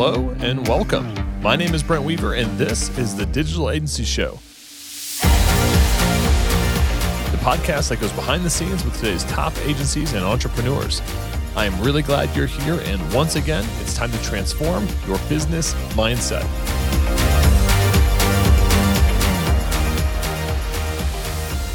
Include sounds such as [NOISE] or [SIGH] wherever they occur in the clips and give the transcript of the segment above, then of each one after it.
Hello and welcome. My name is Brent Weaver, and this is the Digital Agency Show. The podcast that goes behind the scenes with today's top agencies and entrepreneurs. I am really glad you're here, and once again, it's time to transform your business mindset.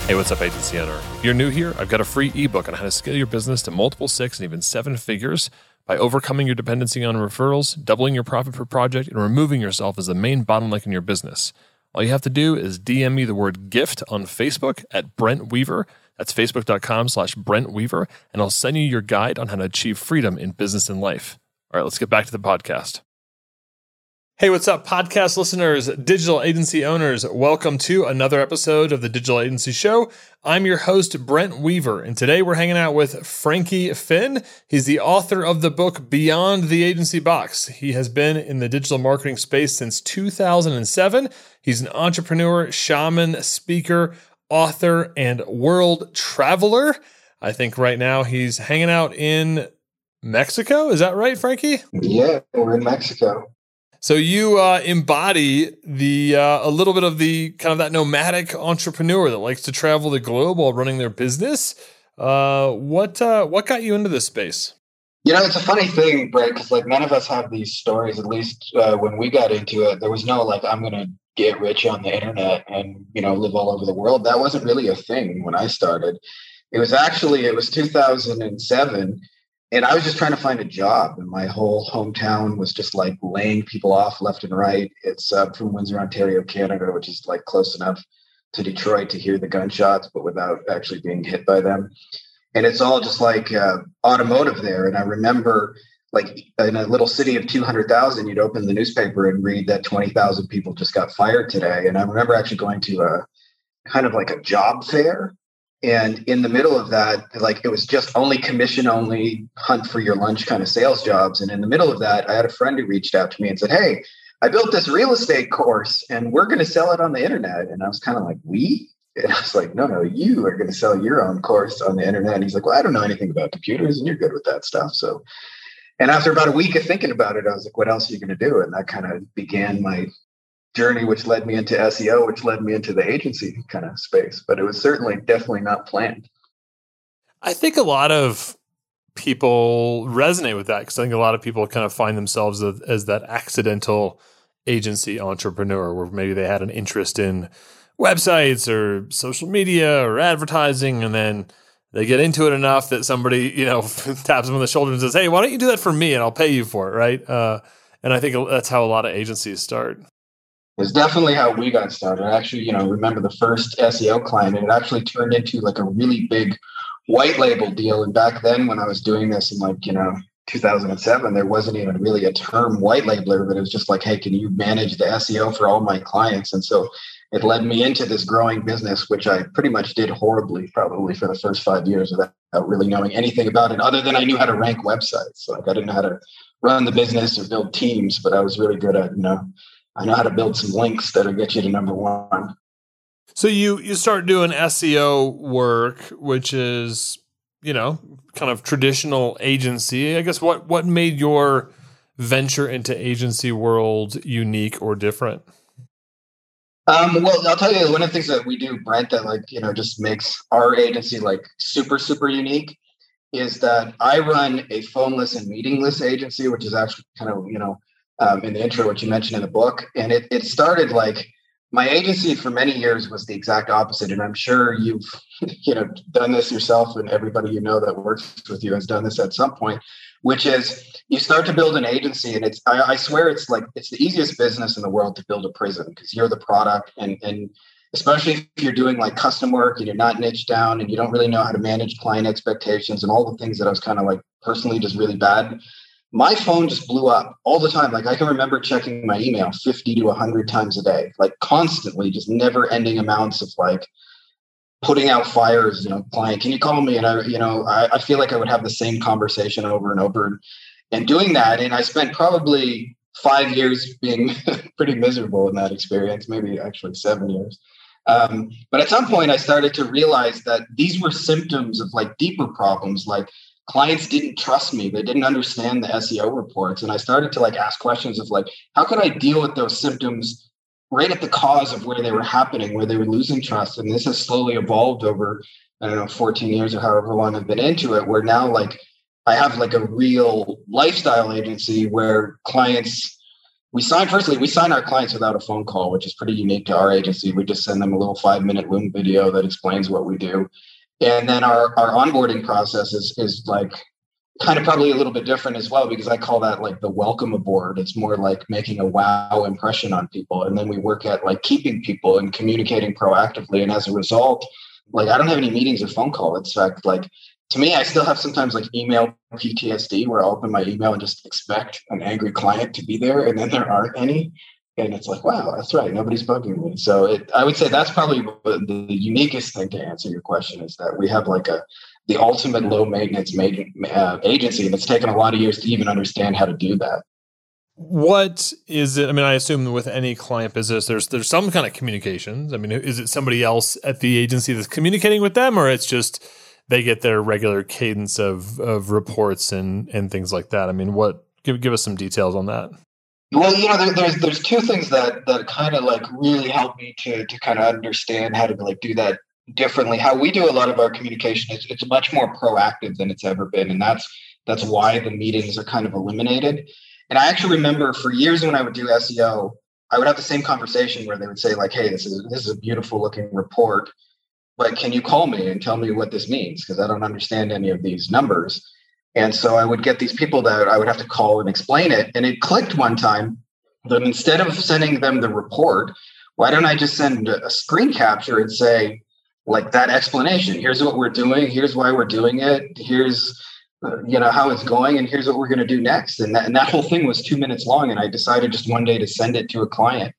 Hey, what's up, agency owner? If you're new here, I've got a free ebook on how to scale your business to multiple six and even seven figures by overcoming your dependency on referrals, doubling your profit per project, and removing yourself as the main bottleneck in your business. All you have to do is DM me the word gift on Facebook at Brent Weaver. That's facebook.com slash Brent Weaver, and I'll send you your guide on how to achieve freedom in business and life. All right, let's get back to the podcast. Hey, what's up, podcast listeners, digital agency owners? Welcome to another episode of the Digital Agency Show. I'm your host, Brent Weaver, and today we're hanging out with Frankie Fihn. He's the author of the book Beyond the Agency Box. He has been in the digital marketing space since 2007. He's an entrepreneur, shaman, speaker, author, and world traveler. I think right now he's hanging out in Mexico. Is that right, Frankie? Yeah, we're in Mexico. So you uh, embody the uh, a little bit of the kind of that nomadic entrepreneur that likes to travel the globe while running their business. Uh, what uh, what got you into this space? You know, it's a funny thing, Brett, because like none of us have these stories. At least uh, when we got into it, there was no like I'm going to get rich on the internet and you know live all over the world. That wasn't really a thing when I started. It was actually it was 2007 and I was just trying to find a job, and my whole hometown was just like laying people off left and right. It's uh, from Windsor, Ontario, Canada, which is like close enough to Detroit to hear the gunshots, but without actually being hit by them. And it's all just like uh, automotive there. And I remember, like in a little city of 200,000, you'd open the newspaper and read that 20,000 people just got fired today. And I remember actually going to a kind of like a job fair and in the middle of that like it was just only commission only hunt for your lunch kind of sales jobs. And in the middle of that i had a friend who reached out to me and said hey i built this real estate course and we're going to sell it on the internet. And i was kind of like we? And i was like no no you are going to sell your own course on the internet. And he's like well i don't know anything about computers and you're good with that stuff. So and after about a week of thinking about it i was like what else are you going to do? And that kind of began my journey, which led me into SEO, which led me into the agency kind of space. But it was certainly definitely not planned. I think a lot of people resonate with that because I think a lot of people kind of find themselves as, as, that accidental agency entrepreneur where maybe they had an interest in websites or social media or advertising and then they get into it enough that somebody you know [LAUGHS] taps them on the shoulder and says hey why don't you do that for me and i'll pay you for it right uh, and i think that's how a lot of agencies start was definitely how we got started. I actually, you know, remember the first SEO client, and it actually turned into like a really big white label deal. And back then, when I was doing this in like, you know, 2007, there wasn't even really a term white labeler, but it was just like, hey, can you manage the SEO for all my clients? And so it led me into this growing business, which I pretty much did horribly, probably for the first five years without really knowing anything about it, other than I knew how to rank websites. Like I didn't know how to run the business or build teams, but I was really good at, you know, I know how to build some links that'll get you to number one. So you you start doing SEO work, which is you know kind of traditional agency. I guess what what made your venture into agency world unique or different? Um, well, I'll tell you one of the things that we do, Brent, that like you know just makes our agency like super super unique is that I run a phoneless and meetingless agency, which is actually kind of you know um, in the intro, what you mentioned in the book. And it, it started like my agency for many years was the exact opposite. And I'm sure you've, [LAUGHS] you know, done this yourself and everybody you know that works with you has done this at some point, which is you start to build an agency and it's, I, I swear it's like, it's the easiest business in the world to build a prison because you're the product and, and especially if you're doing like custom work and you're not niche down and you don't really know how to manage client expectations and all the things that I was kind of like personally just really bad my phone just blew up all the time. Like I can remember checking my email 50 to 100 times a day, like constantly, just never ending amounts of like putting out fires, you know, client, can you call me? And I, you know, I, I feel like I would have the same conversation over and over and doing that. And I spent probably five years being [LAUGHS] pretty miserable in that experience, maybe actually seven years. Um, but at some point, I started to realize that these were symptoms of like deeper problems, like clients didn't trust me. They didn't understand the SEO reports. And I started to like ask questions of like, how can I deal with those symptoms right at the cause of where they were happening, where they were losing trust? And this has slowly evolved over, I don't know, 14 years or however long I've been into it, where now like I have like a real lifestyle agency where clients we sign firstly we sign our clients without a phone call which is pretty unique to our agency we just send them a little five minute loom video that explains what we do and then our, our onboarding process is, is like kind of probably a little bit different as well because I call that like the welcome aboard. It's more like making a wow impression on people. And then we work at like keeping people and communicating proactively. And as a result, like I don't have any meetings or phone calls. It's fact like to me, I still have sometimes like email PTSD where I'll open my email and just expect an angry client to be there and then there aren't any and it's like wow that's right nobody's bugging me. So it, i would say that's probably the, uniquest thing to answer your question is that we have like a the ultimate low maintenance uh, agency and it's taken a lot of years to even understand how to do that. What is it i mean i assume with any client business there's there's some kind of communications. I mean is it somebody else at the agency that's communicating with them or it's just they get their regular cadence of of reports and and things like that? I mean what give give us some details on that well, you know, there, there's there's two things that that kind of like really help me to to kind of understand how to like do that differently. How we do a lot of our communication is it's much more proactive than it's ever been, and that's that's why the meetings are kind of eliminated. And I actually remember for years when I would do SEO, I would have the same conversation where they would say like, "Hey, this is this is a beautiful looking report, but can you call me and tell me what this means? Because I don't understand any of these numbers." And so I would get these people that I would have to call and explain it. And it clicked one time that instead of sending them the report, why don't I just send a screen capture and say, like that explanation? Here's what we're doing. Here's why we're doing it. Here's uh, you know how it's going and here's what we're going to do next and that, and that whole thing was two minutes long and i decided just one day to send it to a client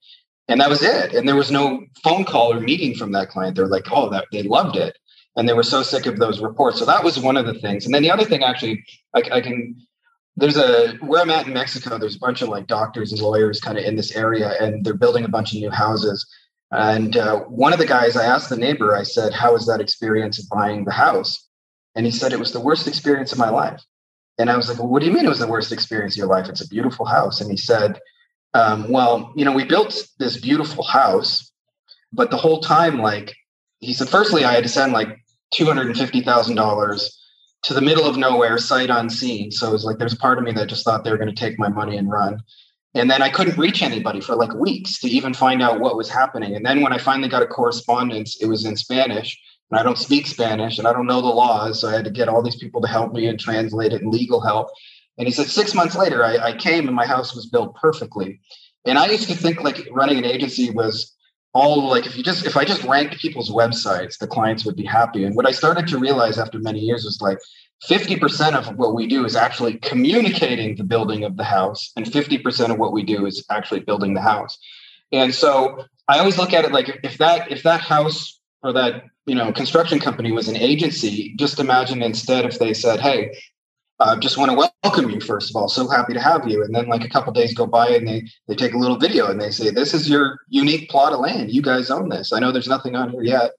and that was it and there was no phone call or meeting from that client they're like oh that they loved it and they were so sick of those reports. So that was one of the things. And then the other thing, actually, I, I can. There's a where I'm at in Mexico. There's a bunch of like doctors and lawyers kind of in this area, and they're building a bunch of new houses. And uh, one of the guys, I asked the neighbor, I said, "How was that experience of buying the house?" And he said, "It was the worst experience of my life." And I was like, well, "What do you mean it was the worst experience of your life? It's a beautiful house." And he said, um, "Well, you know, we built this beautiful house, but the whole time, like." He said, firstly, I had to send like $250,000 to the middle of nowhere, sight unseen. So it was like there's part of me that just thought they were going to take my money and run. And then I couldn't reach anybody for like weeks to even find out what was happening. And then when I finally got a correspondence, it was in Spanish. And I don't speak Spanish and I don't know the laws. So I had to get all these people to help me and translate it and legal help. And he said, six months later, I, I came and my house was built perfectly. And I used to think like running an agency was all like if you just if I just ranked people's websites, the clients would be happy. And what I started to realize after many years was like 50% of what we do is actually communicating the building of the house, and 50% of what we do is actually building the house. And so I always look at it like if that if that house or that you know construction company was an agency, just imagine instead if they said, "Hey, uh, just want to welcome you first of all so happy to have you. And then like a couple days go by and they they take a little video and they say this is your unique plot of land. You guys own this. I know there's nothing on here yet.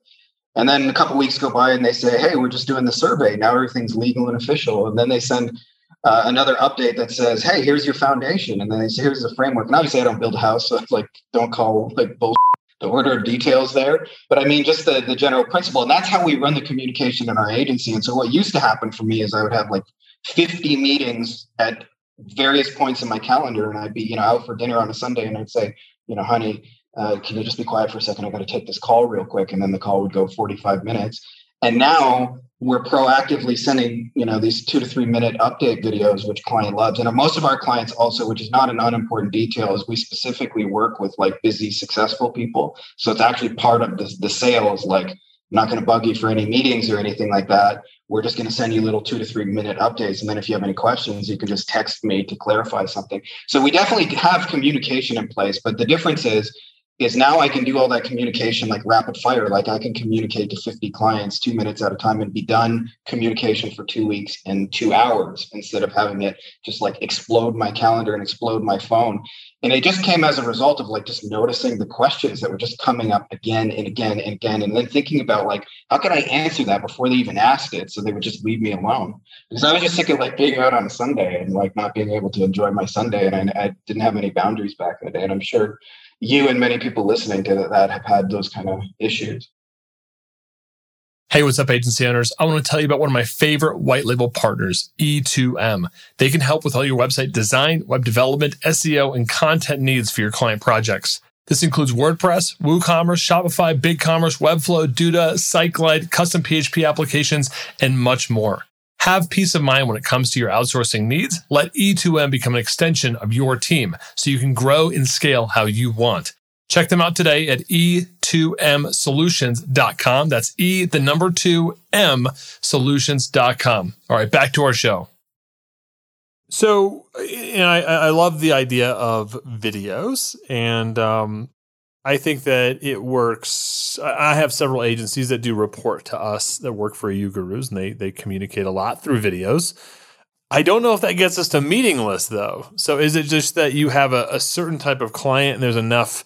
And then a couple weeks go by and they say hey we're just doing the survey. Now everything's legal and official. And then they send uh, another update that says hey here's your foundation. And then they say here's the framework. And obviously i don't build a house so it's like don't call like bull the order of details there. But i mean just the, the general principle and that's how we run the communication in our agency. And so what used to happen for me is i would have like 50 meetings at various points in my calendar and I'd be, you know, out for dinner on a Sunday and I'd say, you know, honey, uh, can you just be quiet for a second? I got to take this call real quick. And then the call would go 45 minutes. And now we're proactively sending, you know, these two to three minute update videos, which client loves. And most of our clients also, which is not an unimportant detail, is we specifically work with like busy, successful people. So it's actually part of the, the sales, like I'm not going to bug you for any meetings or anything like that we're just going to send you little two to three minute updates. And then if you have any questions, you can just text me to clarify something. So we definitely have communication in place, but the difference is is now I can do all that communication like rapid fire. Like I can communicate to 50 clients two minutes at a time and be done communication for two weeks in two hours instead of having it just like explode my calendar and explode my phone. And it just came as a result of like just noticing the questions that were just coming up again and again and again. And then thinking about like, how could I answer that before they even asked it? So they would just leave me alone. Because I was just sick of like being out on a Sunday and like not being able to enjoy my Sunday. And I, I didn't have any boundaries back in the day. And I'm sure you and many people listening to that have had those kind of issues. Hey, what's up, agency owners? I want to tell you about one of my favorite white label partners, E2M. They can help with all your website design, web development, SEO, and content needs for your client projects. This includes WordPress, WooCommerce, Shopify, BigCommerce, Webflow, Duda, SiteGlide, custom PHP applications, and much more. Have peace of mind when it comes to your outsourcing needs. Let E2M become an extension of your team so you can grow and scale how you want. Check them out today at e2msolutions.com. That's E, the number two M solutions.com. All right, back to our show. So, you know, I, I love the idea of videos and, um, I think that it works. I have several agencies that do report to us that work for UGurus, and they they communicate a lot through videos. I don't know if that gets us to meetingless though. So is it just that you have a, a certain type of client and there's enough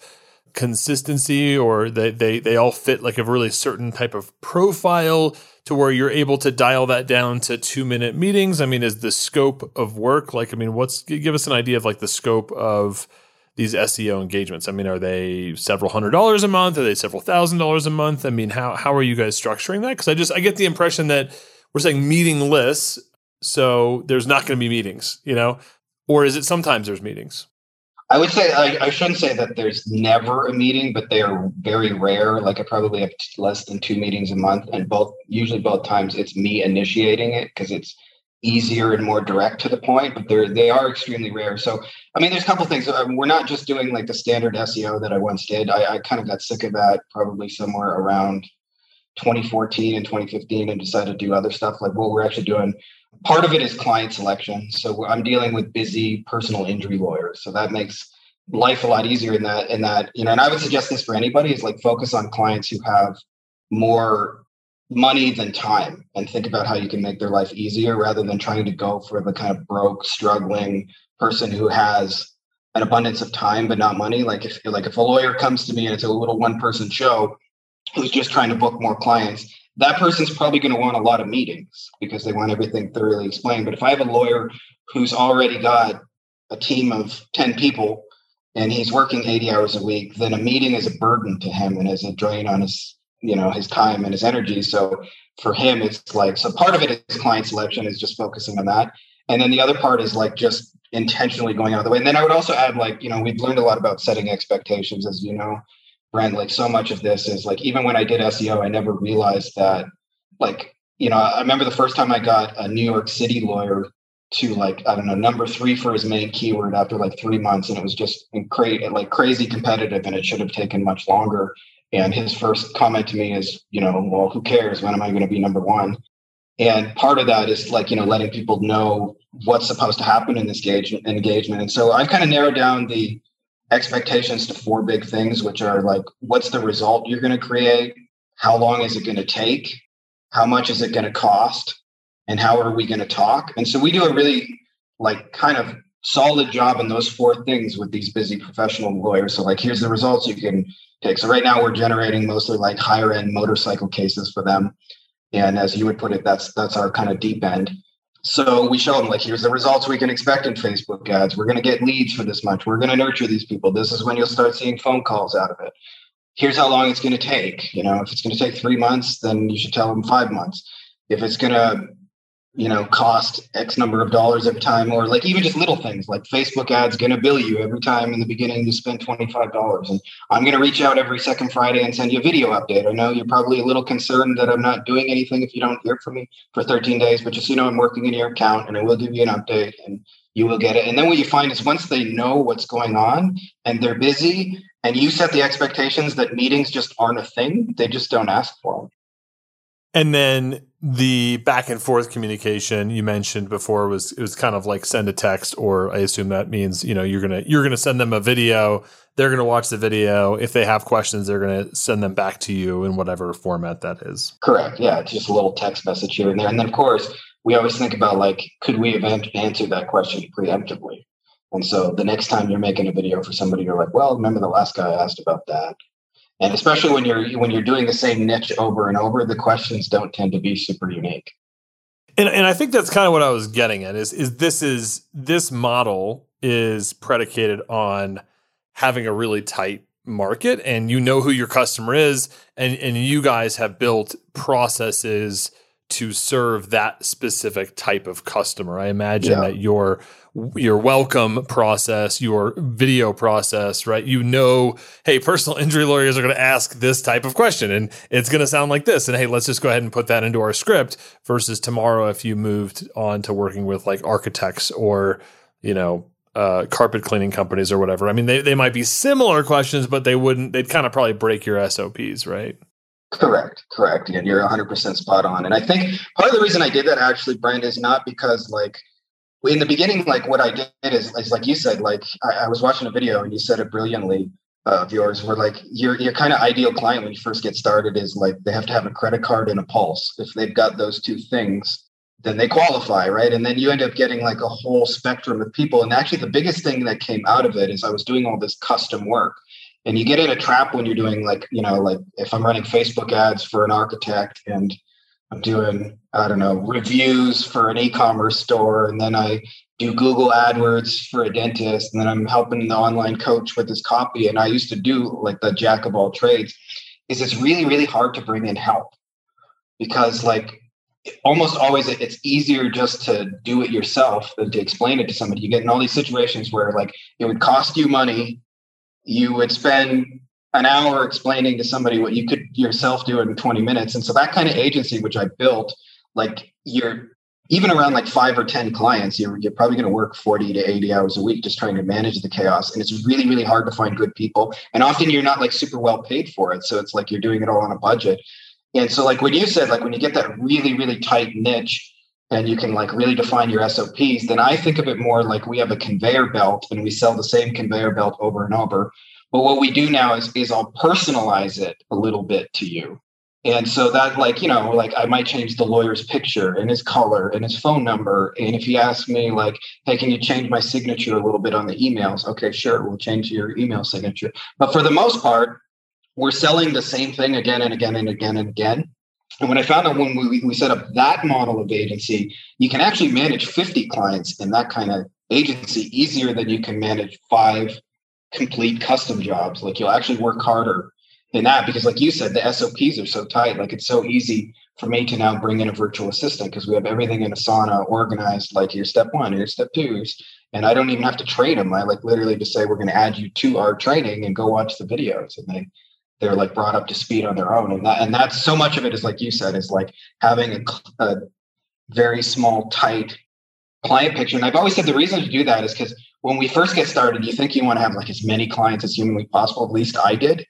consistency, or they they they all fit like a really certain type of profile to where you're able to dial that down to two minute meetings? I mean, is the scope of work like? I mean, what's give us an idea of like the scope of these SEO engagements? I mean, are they several hundred dollars a month? Are they several thousand dollars a month? I mean, how how are you guys structuring that? Because I just I get the impression that we're saying meetingless, so there's not going to be meetings, you know, or is it sometimes there's meetings? I would say I, I, shouldn't say that there's never a meeting, but they are very rare. Like I probably have less than two meetings a month, and both usually both times it's me initiating it because it's easier and more direct to the point, but they're they are extremely rare. So I mean, there's a couple things. Um, we're not just doing like the standard SEO that I once did. I, I kind of got sick of that probably somewhere around 2014 and 2015, and decided to do other stuff like what we're actually doing. Part of it is client selection. So I'm dealing with busy personal injury lawyers. So that makes life a lot easier in that in that you know. And I would suggest this for anybody is like focus on clients who have more money than time and think about how you can make their life easier rather than trying to go for the kind of broke struggling person who has an abundance of time but not money. Like if like if a lawyer comes to me and it's a little one person show who's just trying to book more clients that person's probably going to want a lot of meetings because they want everything thoroughly explained. But if i have a lawyer who's already got a team of 10 people and he's working 80 hours a week then a meeting is a burden to him and is a drain on his you know his time and his energy. So for him it's like so part of it is client selection is just focusing on that. And then the other part is like just intentionally going out of the way. And then i would also add like you know we've learned a lot about setting expectations as you know brent. Like so much of this is like even when i did seo i never realized that like you know i remember the first time i got a new york city lawyer to like i don't know number three for his main keyword after like three months. And it was just cra- like crazy competitive and it should have taken much longer and his first comment to me is, you know, well, who cares? When am I going to be number one? And part of that is like, you know, letting people know what's supposed to happen in this engagement. And so I've kind of narrowed down the expectations to four big things, which are like, what's the result you're going to create? How long is it going to take? How much is it going to cost? And how are we going to talk? And so we do a really like kind of solid job in those four things with these busy professional lawyers. So like, here's the results you can take. So right now we're generating mostly like higher end motorcycle cases for them. And as you would put it, that's that's our kind of deep end. So we show them like, here's the results we can expect in Facebook ads. We're going to get leads for this much. We're going to nurture these people. This is when you'll start seeing phone calls out of it. Here's how long it's going to take. You know, if it's going to take three months, then you should tell them five months. If it's going to you know, cost X number of dollars every time, or like even just little things like Facebook ads going to bill you every time in the beginning you spend $25. And I'm going to reach out every second Friday and send you a video update. I know you're probably a little concerned that I'm not doing anything if you don't hear from me for 13 days, but just, you know, I'm working in your account and I will give you an update and you will get it. And then what you find is once they know what's going on and they're busy and you set the expectations that meetings just aren't a thing, they just don't ask for them. And then the back and forth communication you mentioned before was it was kind of like send a text or I assume that means you know you're gonna you're gonna send them a video. They're gonna watch the video. If they have questions they're gonna send them back to you in whatever format that is. Correct. Yeah it's just a little text message here and there. And then of course we always think about like could we have answered that question preemptively? And so the next time you're making a video for somebody you're like well remember the last guy asked about that and especially when you're when you're doing the same niche over and over the questions don't tend to be super unique. And, and i think that's kind of what i was getting at is is this is this model is predicated on having a really tight market and you know who your customer is and and you guys have built processes to serve that specific type of customer. I imagine yeah. that your your welcome process, your video process, right? You know, hey, personal injury lawyers are going to ask this type of question and it's going to sound like this. And hey, let's just go ahead and put that into our script versus tomorrow if you moved on to working with like architects or, you know, uh, carpet cleaning companies or whatever. I mean, they, they might be similar questions, but they wouldn't, they'd kind of probably break your SOPs, right? Correct, correct. And you're 100% spot on. And I think part of the reason I did that actually, Brent, is not because like in the beginning, like what I did is, is like you said, like I, I was watching a video and you said it brilliantly uh, of yours where like your your kind of ideal client when you first get started is like they have to have a credit card and a pulse. If they've got those two things, then they qualify, right? And then you end up getting like a whole spectrum of people. And actually, the biggest thing that came out of it is I was doing all this custom work and you get in a trap when you're doing like you know like if i'm running facebook ads for an architect and i'm doing i don't know reviews for an e-commerce store and then i do google adwords for a dentist and then i'm helping the online coach with his copy and i used to do like the jack of all trades is it's really really hard to bring in help. Because like almost always it's easier just to do it yourself than to explain it to somebody. You get in all these situations where like it would cost you money you would spend an hour explaining to somebody what you could yourself do in 20 minutes. And so that kind of agency, which I built, like you're even around like five or 10 clients, you're, you're probably going to work 40 to 80 hours a week just trying to manage the chaos. And it's really, really hard to find good people. And often you're not like super well paid for it. So it's like you're doing it all on a budget. And so, like when you said, like when you get that really, really tight niche, and you can like really define your SOPs, then I think of it more like we have a conveyor belt and we sell the same conveyor belt over and over. But what we do now is, is I'll personalize it a little bit to you. And so that like, you know, like I might change the lawyer's picture and his color and his phone number. And if he asks me like, hey, can you change my signature a little bit on the emails? Okay, sure, we'll change your email signature. But for the most part, we're selling the same thing again and again and again and again. And when I found out when we, we set up that model of agency, you can actually manage 50 clients in that kind of agency easier than you can manage five complete custom jobs. Like you'll actually work harder than that because, like you said, the SOPs are so tight. Like it's so easy for me to now bring in a virtual assistant because we have everything in Asana organized. Like here's step one, here's step two, and I don't even have to train them. I like literally just say we're going to add you to our training and go watch the videos, and they they're like brought up to speed on their own. And that and that's so much of it is like you said is like having a, a very small tight client picture. And i've always said the reason to do that is because when we first get started you think you want to have like as many clients as humanly possible at least i did.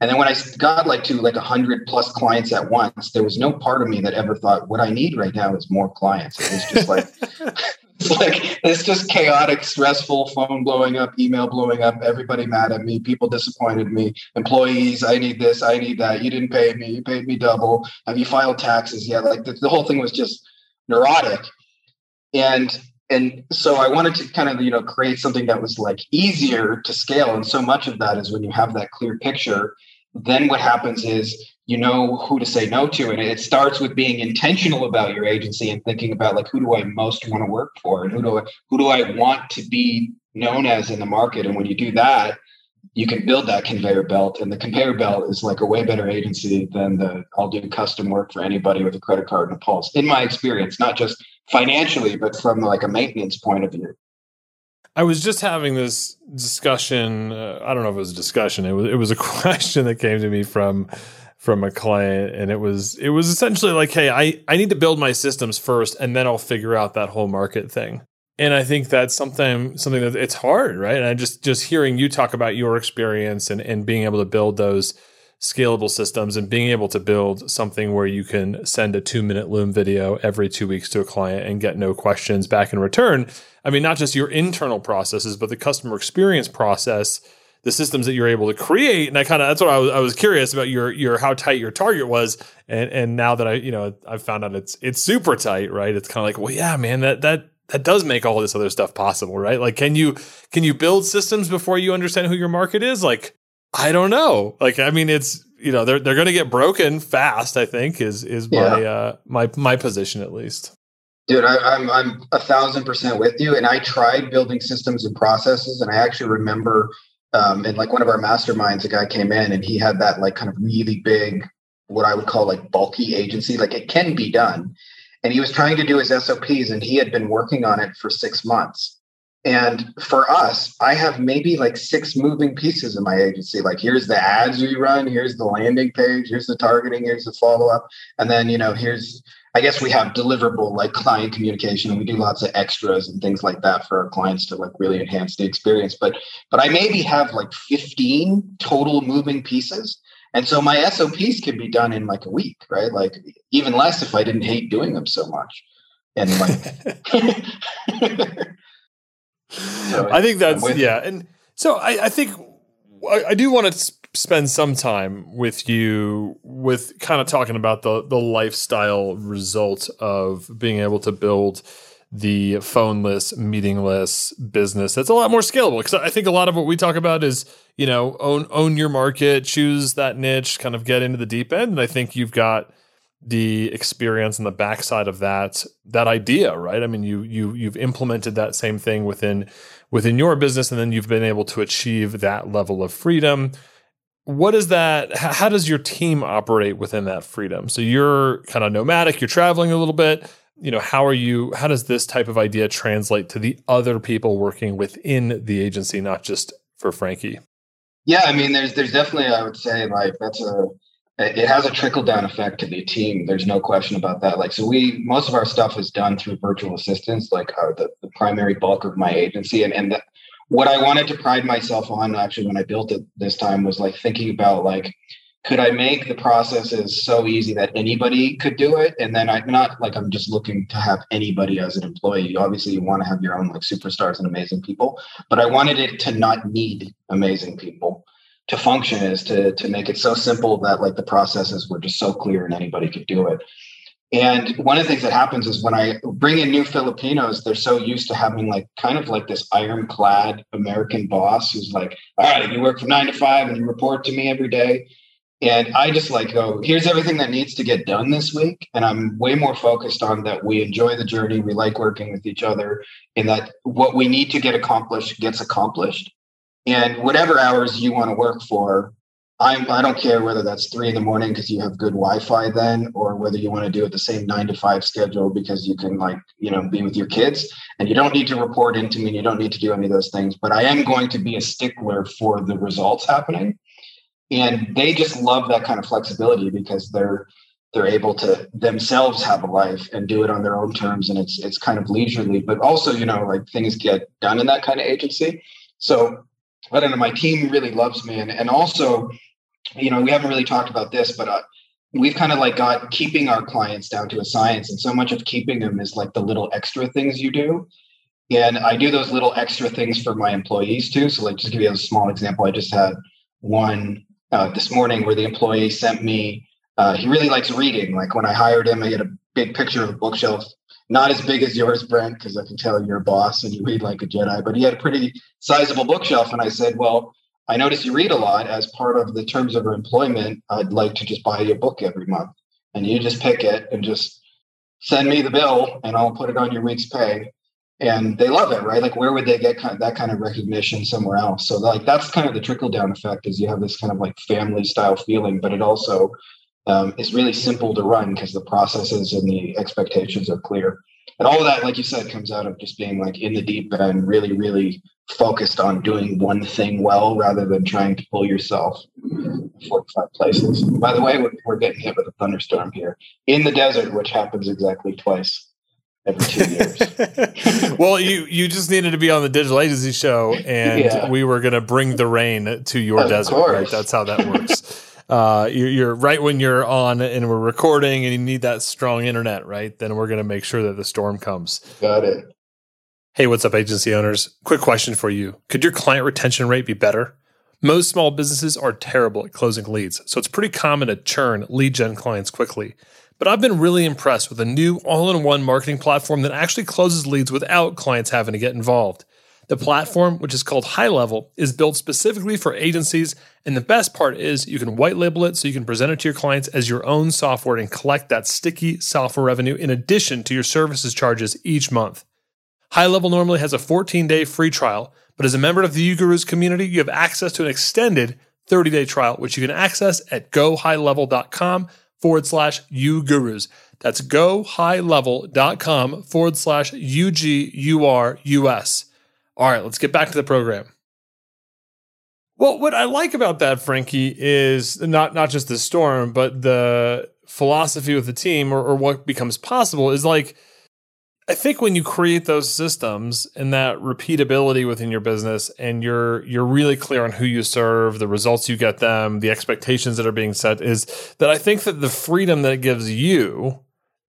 And then when i got like to like 100 plus clients at once there was no part of me that ever thought what i need right now is more clients. It was just like [LAUGHS] it's [LAUGHS] like it's just chaotic, stressful, phone blowing up, email blowing up, everybody mad at me, people disappointed me, employees, I need this, I need that. You didn't pay me, you paid me double. Have you filed taxes yet? Like the, the whole thing was just neurotic. And and so I wanted to kind of you know create something that was like easier to scale. And so much of that is when you have that clear picture, then what happens is you know who to say no to and it starts with being intentional about your agency and thinking about like who do i most want to work for and who do i who do i want to be known as in the market and when you do that you can build that conveyor belt and the conveyor belt is like a way better agency than the i'll do custom work for anybody with a credit card and a pulse in my experience not just financially but from like a maintenance point of view I was just having this discussion. Uh, I don't know if it was a discussion. It was it was a [LAUGHS] question that came to me from from a client and it was it was essentially like hey I I need to build my systems first and then I'll figure out that whole market thing. And I think that's something something that it's hard, right? And I just just hearing you talk about your experience and and being able to build those scalable systems and being able to build something where you can send a two minute Loom video every two weeks to a client and get no questions back in return. I mean, not just your internal processes, but the customer experience process, the systems that you're able to create. And I kind of, that's what I was, I was curious about your, your, how tight your target was. And, and now that I, you know, I've found out it's, it's super tight, right? It's kind of like, well, yeah, man, that, that, that does make all this other stuff possible, right? Like, can you, can you build systems before you understand who your market is? Like, I don't know. Like, I mean, it's you know they're they're going to get broken fast. I think is is my yeah. uh, my my position at least. Dude, I, I'm I'm a thousand percent with you. And I tried building systems and processes, and I actually remember um, in like one of our masterminds, a guy came in and he had that like kind of really big, what I would call like bulky agency. Like it can be done, and he was trying to do his SOPs, and he had been working on it for six months. And for us, I have maybe like six moving pieces in my agency. Like here's the ads we run, here's the landing page, here's the targeting, here's the follow up, and then you know here's I guess we have deliverable like client communication, and we do lots of extras and things like that for our clients to like really enhance the experience. But but I maybe have like 15 total moving pieces. And so my SOPs can be done in like a week, right? Like even less if I didn't hate doing them so much. And like [LAUGHS] [LAUGHS] So I think that's yeah, and so I, I think I, I do want to spend some time with you with kind of talking about the the lifestyle result of being able to build the phoneless, meetingless business that's a lot more scalable. Because I think a lot of what we talk about is, you know, own own your market, choose that niche, kind of get into the deep end. And I think you've got the experience and the backside of that that idea right i mean you you you've implemented that same thing within within your business and then you've been able to achieve that level of freedom what is that how does your team operate within that freedom so you're kind of nomadic you're traveling a little bit you know how are you how does this type of idea translate to the other people working within the agency not just for frankie yeah i mean there's there's definitely i would say like that's a it has a trickle down effect to the team. There's no question about that. Like, so we, most of our stuff is done through virtual assistants, like uh, the, the primary bulk of my agency. And, and the, what I wanted to pride myself on actually when I built it this time was like thinking about like, could I make the processes so easy that anybody could do it? And then I'm not like I'm just looking to have anybody as an employee. Obviously, you want to have your own like superstars and amazing people, but I wanted it to not need amazing people to function is to to make it so simple that like the processes were just so clear and anybody could do it. And one of the things that happens is when I bring in new Filipinos, they're so used to having like kind of like this ironclad American boss who's like, all right, you work from nine to five and you report to me every day. And I just like go, here's everything that needs to get done this week. And I'm way more focused on that we enjoy the journey, we like working with each other, and that what we need to get accomplished gets accomplished and whatever hours you want to work for I'm, I don't care whether that's three in the morning because you have good Wi-Fi then, or whether you want to do it the same nine to five schedule because you can like you know be with your kids and you don't need to report into me. And you don't need to do any of those things. But I am going to be a stickler for the results happening, and they just love that kind of flexibility because they're they're able to themselves have a life and do it on their own terms, and it's it's kind of leisurely, but also you know like things get done in that kind of agency. So I don't know, my team really loves me. And, and also, you know, we haven't really talked about this, but uh, we've kind of like got keeping our clients down to a science. And so much of keeping them is like the little extra things you do. And I do those little extra things for my employees too. So, like, just give you a small example. I just had one uh, this morning where the employee sent me, uh, he really likes reading. Like, when I hired him, I get a big picture of a bookshelf not as big as yours, Brent, because I can tell you're a boss and you read like a Jedi, but he had a pretty sizable bookshelf. And I said, Well, I notice you read a lot. As part of the terms of employment, I'd like to just buy you a book every month. And you just pick it and just send me the bill and I'll put it on your week's pay. And they love it, right? Like, where would they get kind of that kind of recognition somewhere else? So, like, that's kind of the trickle down effect is you have this kind of like family style feeling, but it also um, is really simple to run because the processes and the expectations are clear. And all of that, like you said, comes out of just being like in the deep end, really, really focused on doing one thing well rather than trying to pull yourself 45 places. By the way, we're, we're getting hit with a thunderstorm here in the desert, which happens exactly twice every two years. [LAUGHS] [LAUGHS] well, you you just needed to be on the digital agency show, and yeah. we were going to bring the rain to your of desert. Course. Right, that's how that works. Uh, you're, you're, right when you're on and we're recording and you need that strong internet, right? Then we're going to make sure that the storm comes. Got it. Hey, what's up, agency owners? Quick question for you. Could your client retention rate be better? Most small businesses are terrible at closing leads, so it's pretty common to churn lead gen clients quickly. But I've been really impressed with a new all in one marketing platform that actually closes leads without clients having to get involved. The platform, which is called High Level, is built specifically for agencies. And the best part is you can white label it so you can present it to your clients as your own software and collect that sticky software revenue in addition to your services charges each month. High Level normally has a 14 day free trial, but as a member of the UGurus community, you have access to an extended 30 day trial, which you can access at gohighlevel.com forward slash UGurus. That's gohighlevel.com forward slash U G U R U S. All right, let's get back to the program. Well, what I like about that, Frankie, is not not just the storm, but the philosophy with the team or, or what becomes possible is like I think when you create those systems and that repeatability within your business and you're you're really clear on who you serve, the results you get them, the expectations that are being set is that I think that the freedom that it gives you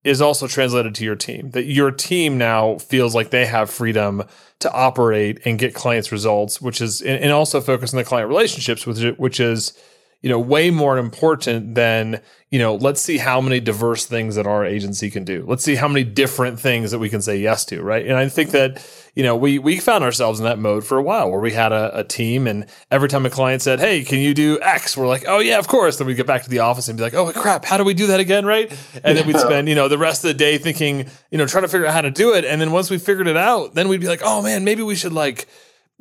is also translated to your team. That your team now feels like they have freedom to operate and get clients results, which is and also focus on the client relationships, which which is you know way more important than you know let's see how many diverse things that our agency can do. Let's see how many different things that we can say yes to right? And i think that you know we we found ourselves in that mode for a while where we had a, a team and every time a client said hey can you do x? we're like oh yeah of course. Then we get back to the office and be like oh crap how do we do that again? Right? And then we'd spend you know the rest of the day thinking you know trying to figure out how to do it. And then once we figured it out then we'd be like oh man maybe we should like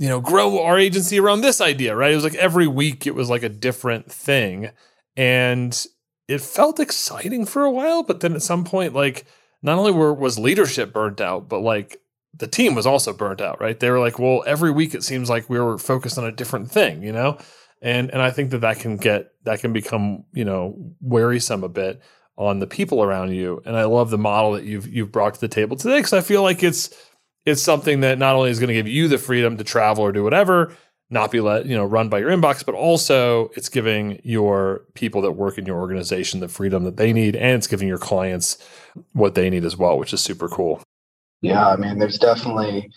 you know, grow our agency around this idea, right? It was like every week it was like a different thing. And it felt exciting for a while, but then at some point, like not only were was leadership burnt out, but like the team was also burnt out, right? They were like, well, every week it seems like we were focused on a different thing, you know? And and I think that that can get that can become, you know, wearisome a bit on the people around you. And I love the model that you've you've brought to the table today because I feel like it's it's something that not only is going to give you the freedom to travel or do whatever, not be let, you know, run by your inbox, but also it's giving your people that work in your organization the freedom that they need and it's giving your clients what they need as well, which is super cool. Yeah, I mean, there's definitely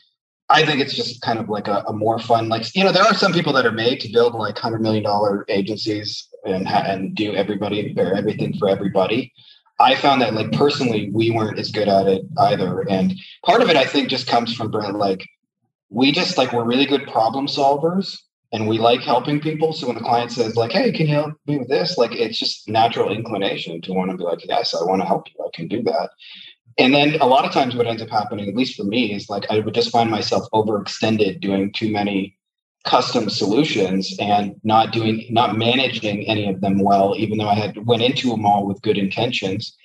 I think it's just kind of like a, a, more fun, like you know, there are some people that are made to build like hundred million dollar agencies and and do everybody or everything for everybody. I found that like personally, we weren't as good at it either. And part of it, I think, just comes from Brent. Like we just like we're really good problem solvers and we like helping people. So when the client says like, "Hey, can you help me with this?" Like it's just natural inclination to want to be like, "Yes, I want to help you. I can do that." And then a lot of times, what ends up happening, at least for me, is like I would just find myself overextended doing too many custom solutions and not doing not managing any of them well even though i had went into them all with good intentions.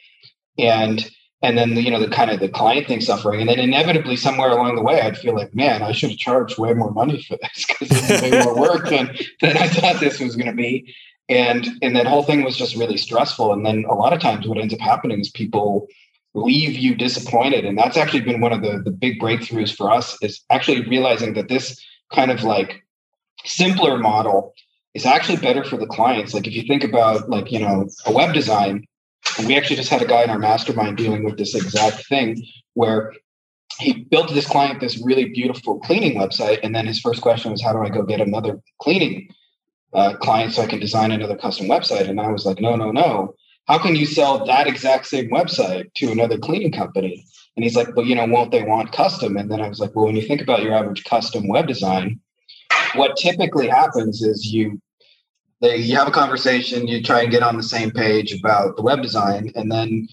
And and then the, you know the kind of the client thing suffering and then inevitably somewhere along the way i'd feel like man i should have charged way more money for this because it's way more work than, than i thought this was going to be. And and that whole thing was just really stressful. And then a lot of times what ends up happening is people leave you disappointed. And that's actually been one of the the big breakthroughs for us is actually realizing that this kind of like simpler model is actually better for the clients. Like if you think about like, you know, a web design, we actually just had a guy in our mastermind dealing with this exact thing where he built this client this really beautiful cleaning website. And then his first question was, how do I go get another cleaning uh, client so I can design another custom website? And I was like, no, no, no. How can you sell that exact same website to another cleaning company? And he's like, well, you know, won't they want custom? And then I was like, well, when you think about your average custom web design, what typically happens is you they you have a conversation, you try and get on the same page about the web design, and then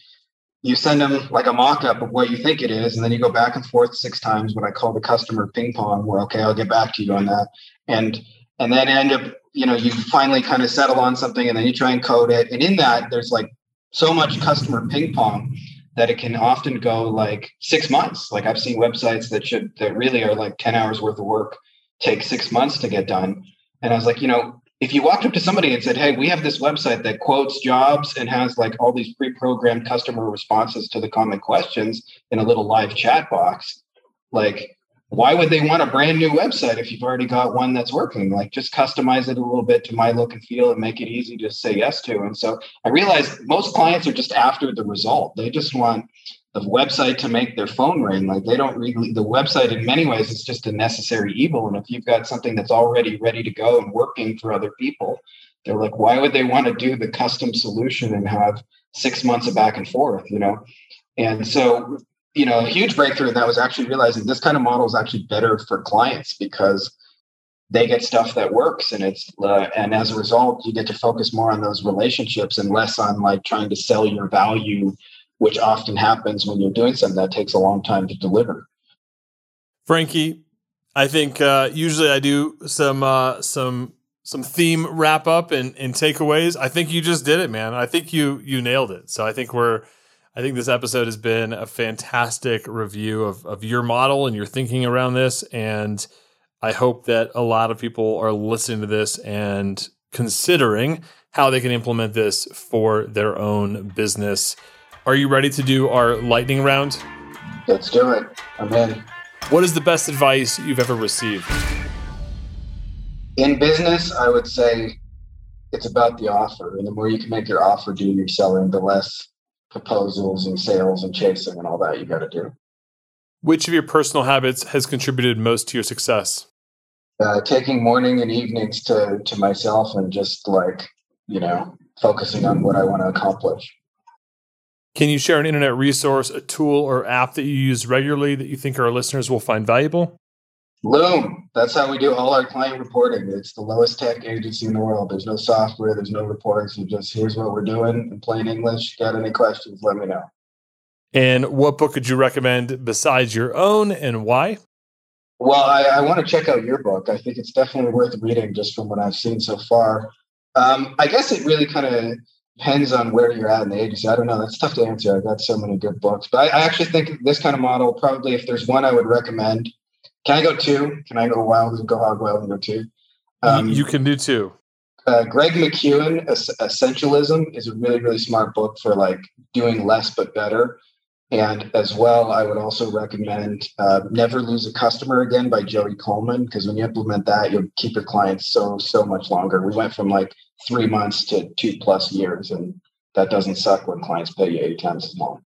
you send them like a mock-up of what you think it is, and then you go back and forth six times, what I call the customer ping pong, where okay, I'll get back to you on that. And and then end up, you know, you finally kind of settle on something and then you try and code it. And in that, there's like so much customer ping pong that it can often go like six months. Like I've seen websites that should that really are like 10 hours worth of work take six months to get done. And I was like, you know, if you walked up to somebody and said, Hey, we have this website that quotes jobs and has like all these pre-programmed customer responses to the common questions in a little live chat box, like why would they want a brand new website if you've already got one that's working? Like just customize it a little bit to my look and feel and make it easy to say yes to. And so I realized most clients are just after the result. They just want the website to make their phone ring. Like they don't really, the website in many ways is just a necessary evil. And if you've got something that's already ready to go and working for other people, they're like, why would they want to do the custom solution and have six months of back and forth, you know? And so you know, a huge breakthrough that was actually realizing this kind of model is actually better for clients because they get stuff that works and it's uh, and as a result you get to focus more on those relationships and less on like trying to sell your value which often happens when you're doing something that takes a long time to deliver frankie i think uh, usually i do some uh, some some theme wrap up and, and takeaways i think you just did it man i think you you nailed it so i think we're I think this episode has been a fantastic review of, of your model and your thinking around this. And I hope that a lot of people are listening to this and considering how they can implement this for their own business. Are you ready to do our lightning round? Let's do it. I'm in. What is the best advice you've ever received? In business, I would say it's about the offer. And the more you can make your offer do your selling, the less proposals and sales and chasing and all that you got to do. Which of your personal habits has contributed most to your success? Uh, taking morning and evenings to to myself and just like you know focusing on what I want to accomplish. Can you share an internet resource, a tool, or app that you use regularly that you think our listeners will find valuable? Loom. That's how we do all our client reporting. It's the lowest tech agency in the world. There's no software, there's no reports. You just here's what we're doing in plain English. Got any questions? Let me know. And what book could you recommend besides your own and why? Well, I, I want to check out your book. I think it's definitely worth reading just from what I've seen so far. Um, I guess it really kind of depends on where you're at in the agency. I don't know. That's tough to answer. I've got so many good books. But I, I actually think this kind of model, probably if there's one I would recommend, can I go two? Can I go wild and go hog wild and go two? Um, you can do two. Uh, Greg McKeown, Essentialism, is a really, really smart book for like doing less but better. And as well, I would also recommend uh, Never Lose a Customer Again by Joey Coleman, because when you implement that, you'll keep your clients so, so much longer. We went from like three months to two plus years, and that doesn't suck when clients pay you eight times as long.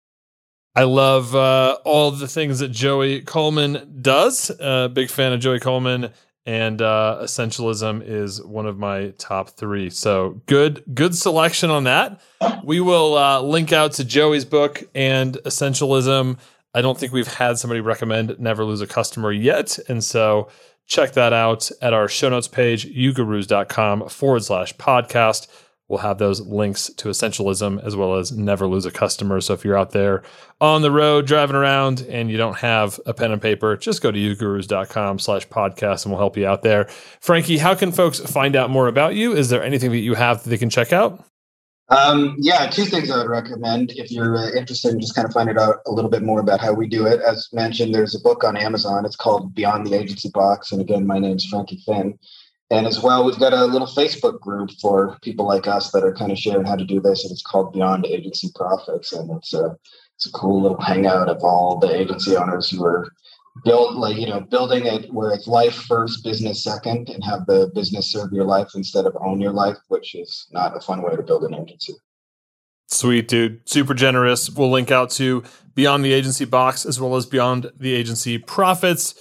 I love uh, all the things that Joey Coleman does. Uh, big fan of Joey Coleman, and uh, Essentialism is one of my top three. So good, good selection on that. We will uh, link out to Joey's book and Essentialism. I don't think we've had somebody recommend Never Lose a Customer yet, and so check that out at our show notes page, ugurus.com forward slash podcast. We'll have those links to essentialism as well as never lose a customer. So if you're out there on the road driving around and you don't have a pen and paper, just go to ugurus.com slash podcast and we'll help you out there. Frankie, how can folks find out more about you? Is there anything that you have that they can check out? Um, yeah, two things I would recommend if you're uh, interested in just kind of finding out a little bit more about how we do it. As mentioned, there's a book on Amazon. It's called Beyond the Agency Box. And again, my name is Frankie Fihn. And as well, we've got a little Facebook group for people like us that are kind of sharing how to do this. And it's called Beyond Agency Profits. And it's a, it's a cool little hangout of all the agency owners who are build like, you know, building it where it's life first, business second, and have the business serve your life instead of own your life, which is not a fun way to build an agency. Sweet, dude. Super generous. We'll link out to Beyond the Agency Box as well as Beyond the Agency Profits.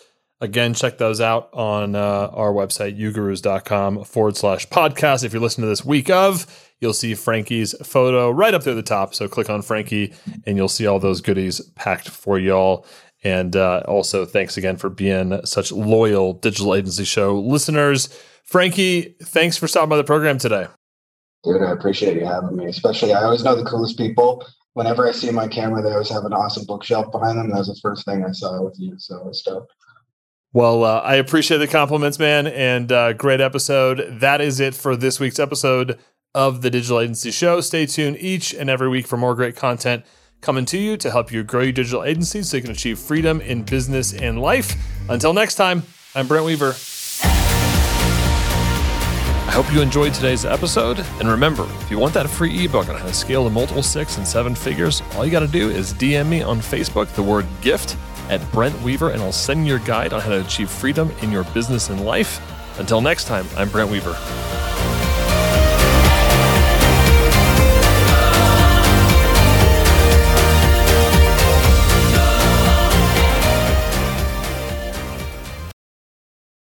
Again, check those out on uh, our website, ugurus.com forward slash podcast. If you're listening to this week of, you'll see Frankie's photo right up there at the top. So click on Frankie and you'll see all those goodies packed for y'all. And uh, also, thanks again for being such loyal digital agency show listeners. Frankie, thanks for stopping by the program today. Dude, I appreciate you having me. Especially, I always know the coolest people. Whenever I see my camera, they always have an awesome bookshelf behind them. That was the first thing I saw with you. So it's dope. Well, uh, I appreciate the compliments, man, and uh, great episode. That is it for this week's episode of the Digital Agency Show. Stay tuned each and every week for more great content coming to you to help you grow your digital agency so you can achieve freedom in business and life. Until next time, I'm Brent Weaver. I hope you enjoyed today's episode. And remember, if you want that free ebook on how to scale to multiple six and seven figures, all you got to do is DM me on Facebook the word gift at Brent Weaver, and I'll send you your guide on how to achieve freedom in your business and life. Until next time, I'm Brent Weaver.